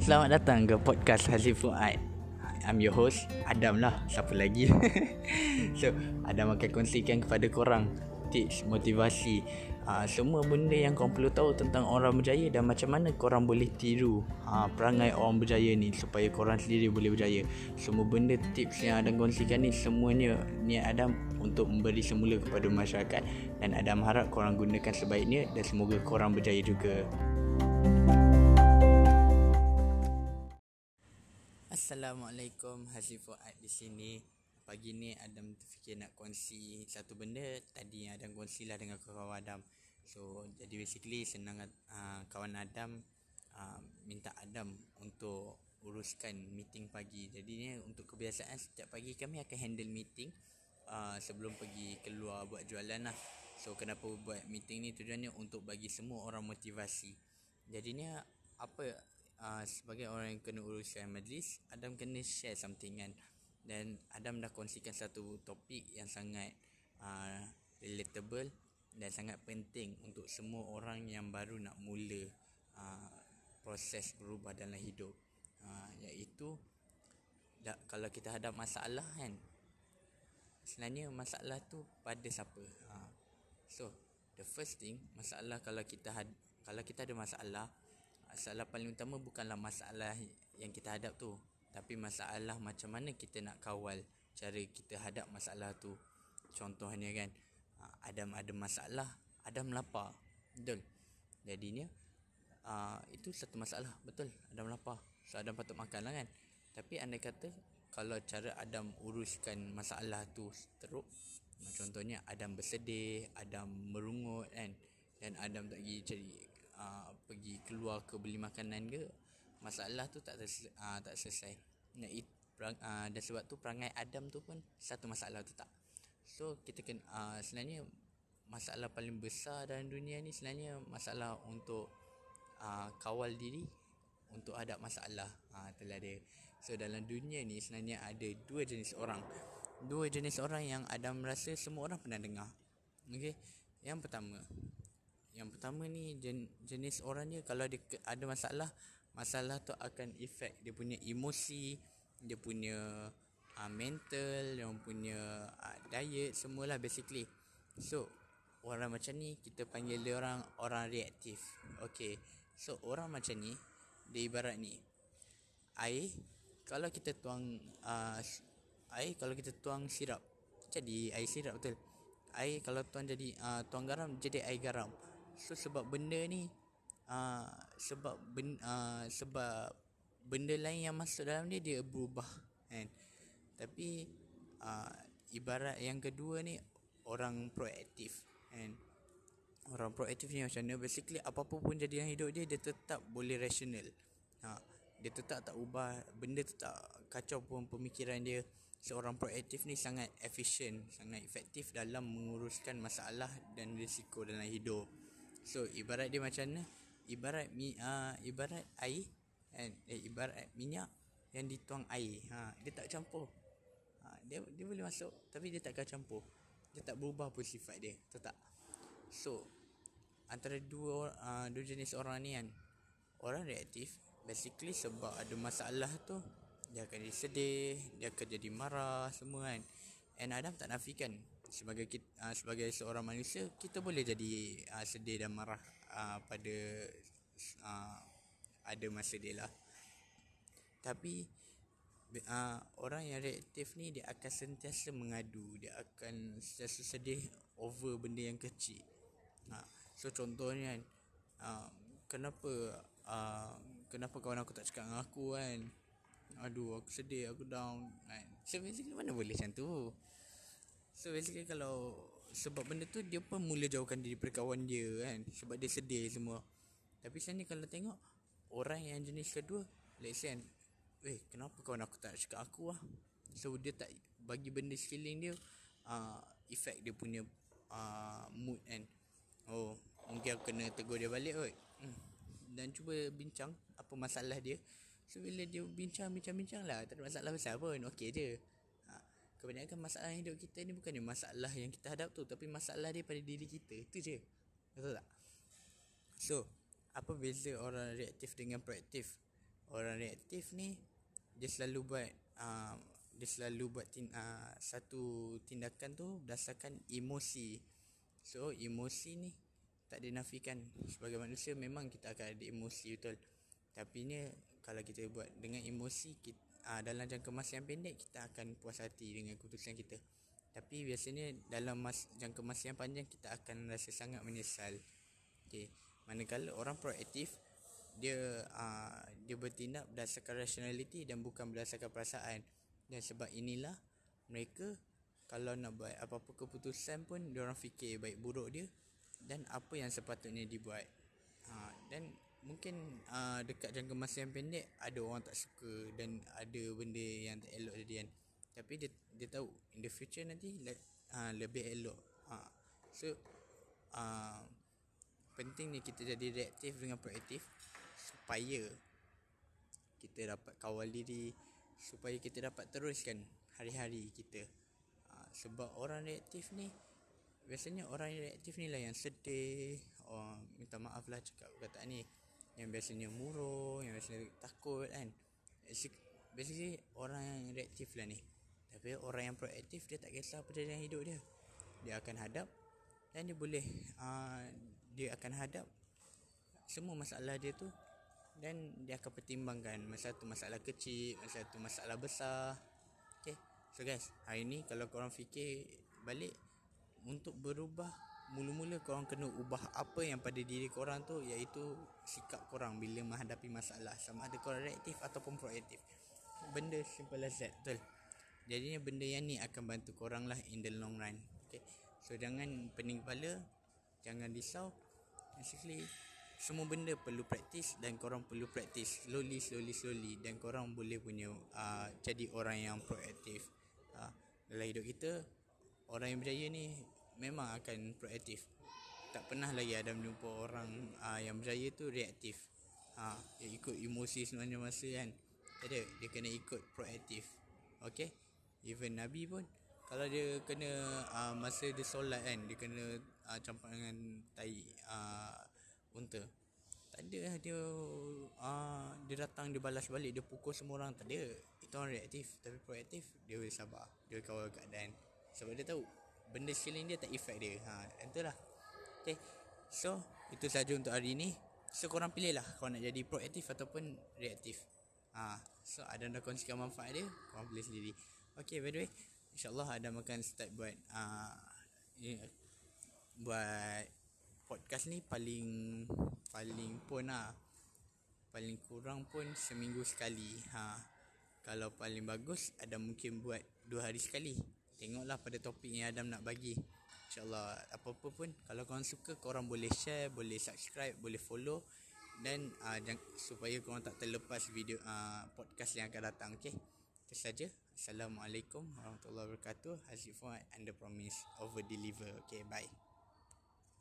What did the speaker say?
Selamat datang ke podcast Haziq Fuad. I'm your host Adam lah. Siapa lagi? so, Adam akan kongsikan kepada korang tips, motivasi, uh, semua benda yang korang perlu tahu tentang orang berjaya dan macam mana korang boleh tiru uh, perangai orang berjaya ni supaya korang sendiri boleh berjaya. Semua benda tips yang Adam kongsikan ni semuanya niat Adam untuk memberi semula kepada masyarakat dan Adam harap korang gunakan sebaiknya dan semoga korang berjaya juga. Assalamualaikum. Haziq Fuad di sini. Pagi ni Adam terfikir nak kongsi satu benda. Tadi Adam kongsi lah dengan kawan Adam. So jadi basically senang uh, kawan Adam uh, Minta Adam untuk uruskan meeting pagi. Jadi ni untuk kebiasaan setiap pagi kami akan handle meeting uh, Sebelum pergi keluar buat jualan lah. So kenapa buat meeting ni? Tujuannya untuk bagi semua orang motivasi. Jadinya apa uh, sebagai orang yang kena uruskan majlis Adam kena share something kan. Dan Adam dah kongsikan satu topik yang sangat uh, relatable dan sangat penting untuk semua orang yang baru nak mula uh, proses berubah dalam hidup. Uh, iaitu da, kalau kita hadap masalah kan sebenarnya masalah tu pada siapa? Uh, so the first thing masalah kalau kita had, kalau kita ada masalah masalah paling utama bukanlah masalah yang kita hadap tu tapi masalah macam mana kita nak kawal cara kita hadap masalah tu. Contohnya kan ah, Adam ada masalah Adam lapar. Betul. Jadinya uh, itu satu masalah. Betul Adam lapar. So Adam patut makan lah kan. Tapi anda kata kalau cara Adam uruskan masalah tu teruk contohnya Adam bersedih Adam merungut kan dan Adam tak pergi cari uh, pergi keluar ke beli makanan ke masalah tu tak terse- uh, tak selesai. Nah it, perang, uh, dan sebab tu perangai Adam tu pun satu masalah tu tak. So kita kena uh, sebenarnya masalah paling besar dalam dunia ni sebenarnya masalah untuk uh, kawal diri untuk hadap masalah uh, itulah dia so dalam dunia ni sebenarnya ada dua jenis orang. Dua jenis orang yang Adam rasa semua orang pernah dengar. Okey? Yang pertama yang pertama ni jen, jenis orang dia kalau dia ada masalah, masalah tu akan efek dia punya emosi, dia punya uh, mental, dia punya uh, diet semualah basically. So, orang macam ni kita panggil dia orang orang reaktif. Okay. So, orang macam ni dia ibarat ni. Air kalau kita tuang uh, air kalau kita tuang sirap jadi air sirap betul. Air kalau tuang jadi uh, tuang garam jadi air garam. So sebab benda ni uh, sebab ben, uh, sebab benda lain yang masuk dalam dia dia berubah kan. Tapi uh, ibarat yang kedua ni orang proaktif kan. Orang proaktif ni macam ni basically apa-apa pun jadi dalam hidup dia dia tetap boleh rational. Ha, dia tetap tak ubah benda tu tak kacau pun pemikiran dia seorang proaktif ni sangat efisien, sangat efektif dalam menguruskan masalah dan risiko dalam hidup. So ibarat dia macam mana? Ibarat mi uh, ibarat air kan eh, ibarat minyak yang dituang air. Ha dia tak campur. Ha dia dia boleh masuk tapi dia tak akan campur. Dia tak berubah pun sifat dia. Tak? So antara dua uh, dua jenis orang ni kan orang reaktif basically sebab ada masalah tu dia akan jadi sedih, dia akan jadi marah semua kan. And Adam tak nafikan sebagai kita, uh, sebagai seorang manusia kita boleh jadi uh, sedih dan marah uh, pada uh, ada masa dia lah. Tapi uh, orang yang reaktif ni dia akan sentiasa mengadu. Dia akan sentiasa sedih over benda yang kecil. Uh, so contohnya kan uh, kenapa uh, kenapa kawan aku tak cakap dengan aku kan? Aduh aku sedih aku down kan? So basically mana boleh macam tu So basically kalau sebab benda tu dia pun mula jauhkan diri perkawan dia kan sebab dia sedih semua. Tapi sebenarnya kalau tengok orang yang jenis kedua, let's say kan, eh kenapa kawan aku tak cakap aku lah. So dia tak bagi benda sekeliling dia uh, effect dia punya uh, mood kan. Oh, mungkin aku kena tegur dia balik kot. Hmm. Dan cuba bincang apa masalah dia. So bila dia bincang bincang bincang lah tak ada masalah besar pun. Okey je kebanyakan masalah hidup kita ni bukannya masalah yang kita hadap tu tapi masalah dia pada diri kita. Itu je. Betul tak? So apa beza orang reaktif dengan proaktif? Orang reaktif ni dia selalu buat uh, dia selalu buat tin, uh, satu tindakan tu berdasarkan emosi. So emosi ni tak dinafikan. Sebagai manusia memang kita akan ada emosi betul? Tapi ni kalau kita buat dengan emosi kita, uh, dalam jangka masa yang pendek kita akan puas hati dengan keputusan kita. Tapi biasanya dalam mas, jangka masa yang panjang kita akan rasa sangat menyesal. Okay. manakala orang proaktif dia uh, dia bertindak berdasarkan rationality dan bukan berdasarkan perasaan. Dan sebab inilah mereka kalau nak buat apa-apa keputusan pun dia orang fikir baik buruk dia dan apa yang sepatutnya dibuat. Uh, dan mungkin uh, dekat jangka masa yang pendek ada orang tak suka dan ada benda yang tak elok jadi kan. Tapi dia dia tahu in the future nanti uh, lebih elok. Uh, so uh, penting ni kita jadi reaktif dengan proaktif supaya kita dapat kawal diri supaya kita dapat teruskan hari-hari kita. Ha, sebab orang reaktif ni biasanya orang reaktif ni lah yang sedih oh, minta maaf lah cakap kata ni yang biasanya murung yang biasanya takut kan basically orang yang reaktif lah ni tapi orang yang proaktif dia tak kisah apa dalam hidup dia dia akan hadap dan dia boleh uh, dia akan hadap semua masalah dia tu dan dia akan pertimbangkan masa tu masalah kecil, masa tu masalah besar. Okay. So guys, hari ni kalau korang fikir balik untuk berubah mula-mula korang kena ubah apa yang pada diri korang tu iaitu sikap korang bila menghadapi masalah sama ada korang reaktif ataupun proaktif. Benda simple as that, betul. Jadinya benda yang ni akan bantu korang lah in the long run. Okay. So jangan pening kepala, jangan risau. Basically, semua benda perlu praktis dan korang perlu praktis slowly slowly slowly dan korang boleh punya uh, jadi orang yang proaktif uh, dalam hidup kita orang yang berjaya ni memang akan proaktif. Tak pernah lagi ada jumpa orang uh, yang berjaya tu reaktif. Uh, dia ikut emosi sebenarnya masa kan. Ada dia kena ikut proaktif. Okay even Nabi pun. Kalau dia kena uh, masa dia solat kan dia kena uh, campak dengan tai uh, unta. Tak ada lah dia uh, dia datang dia balas balik dia pukul semua orang. Tak ada. Itu orang reaktif. Tapi proaktif dia boleh sabar. Dia kawal keadaan. Sebab dia tahu benda sekeliling dia tak efek dia. Ha itulah. Okey so itu saja untuk hari ini so korang pilih lah kau nak jadi proaktif ataupun reaktif ha so ada nak kongsikan manfaat dia korang pilih sendiri. Okey by the way insyaallah ada makan start buat uh, buat podcast ni paling paling pun lah. Paling kurang pun seminggu sekali. Ha kalau paling bagus ada mungkin buat dua hari sekali tengoklah pada topik yang Adam nak bagi. Insyaallah apa-apa pun kalau korang suka korang boleh share boleh subscribe boleh follow. Dan uh, jang, supaya korang tak terlepas video uh, podcast yang akan datang okey? Itu saja. Assalamualaikum warahmatullahi wabarakatuh. Hazif Fuad the promise over deliver. Okay bye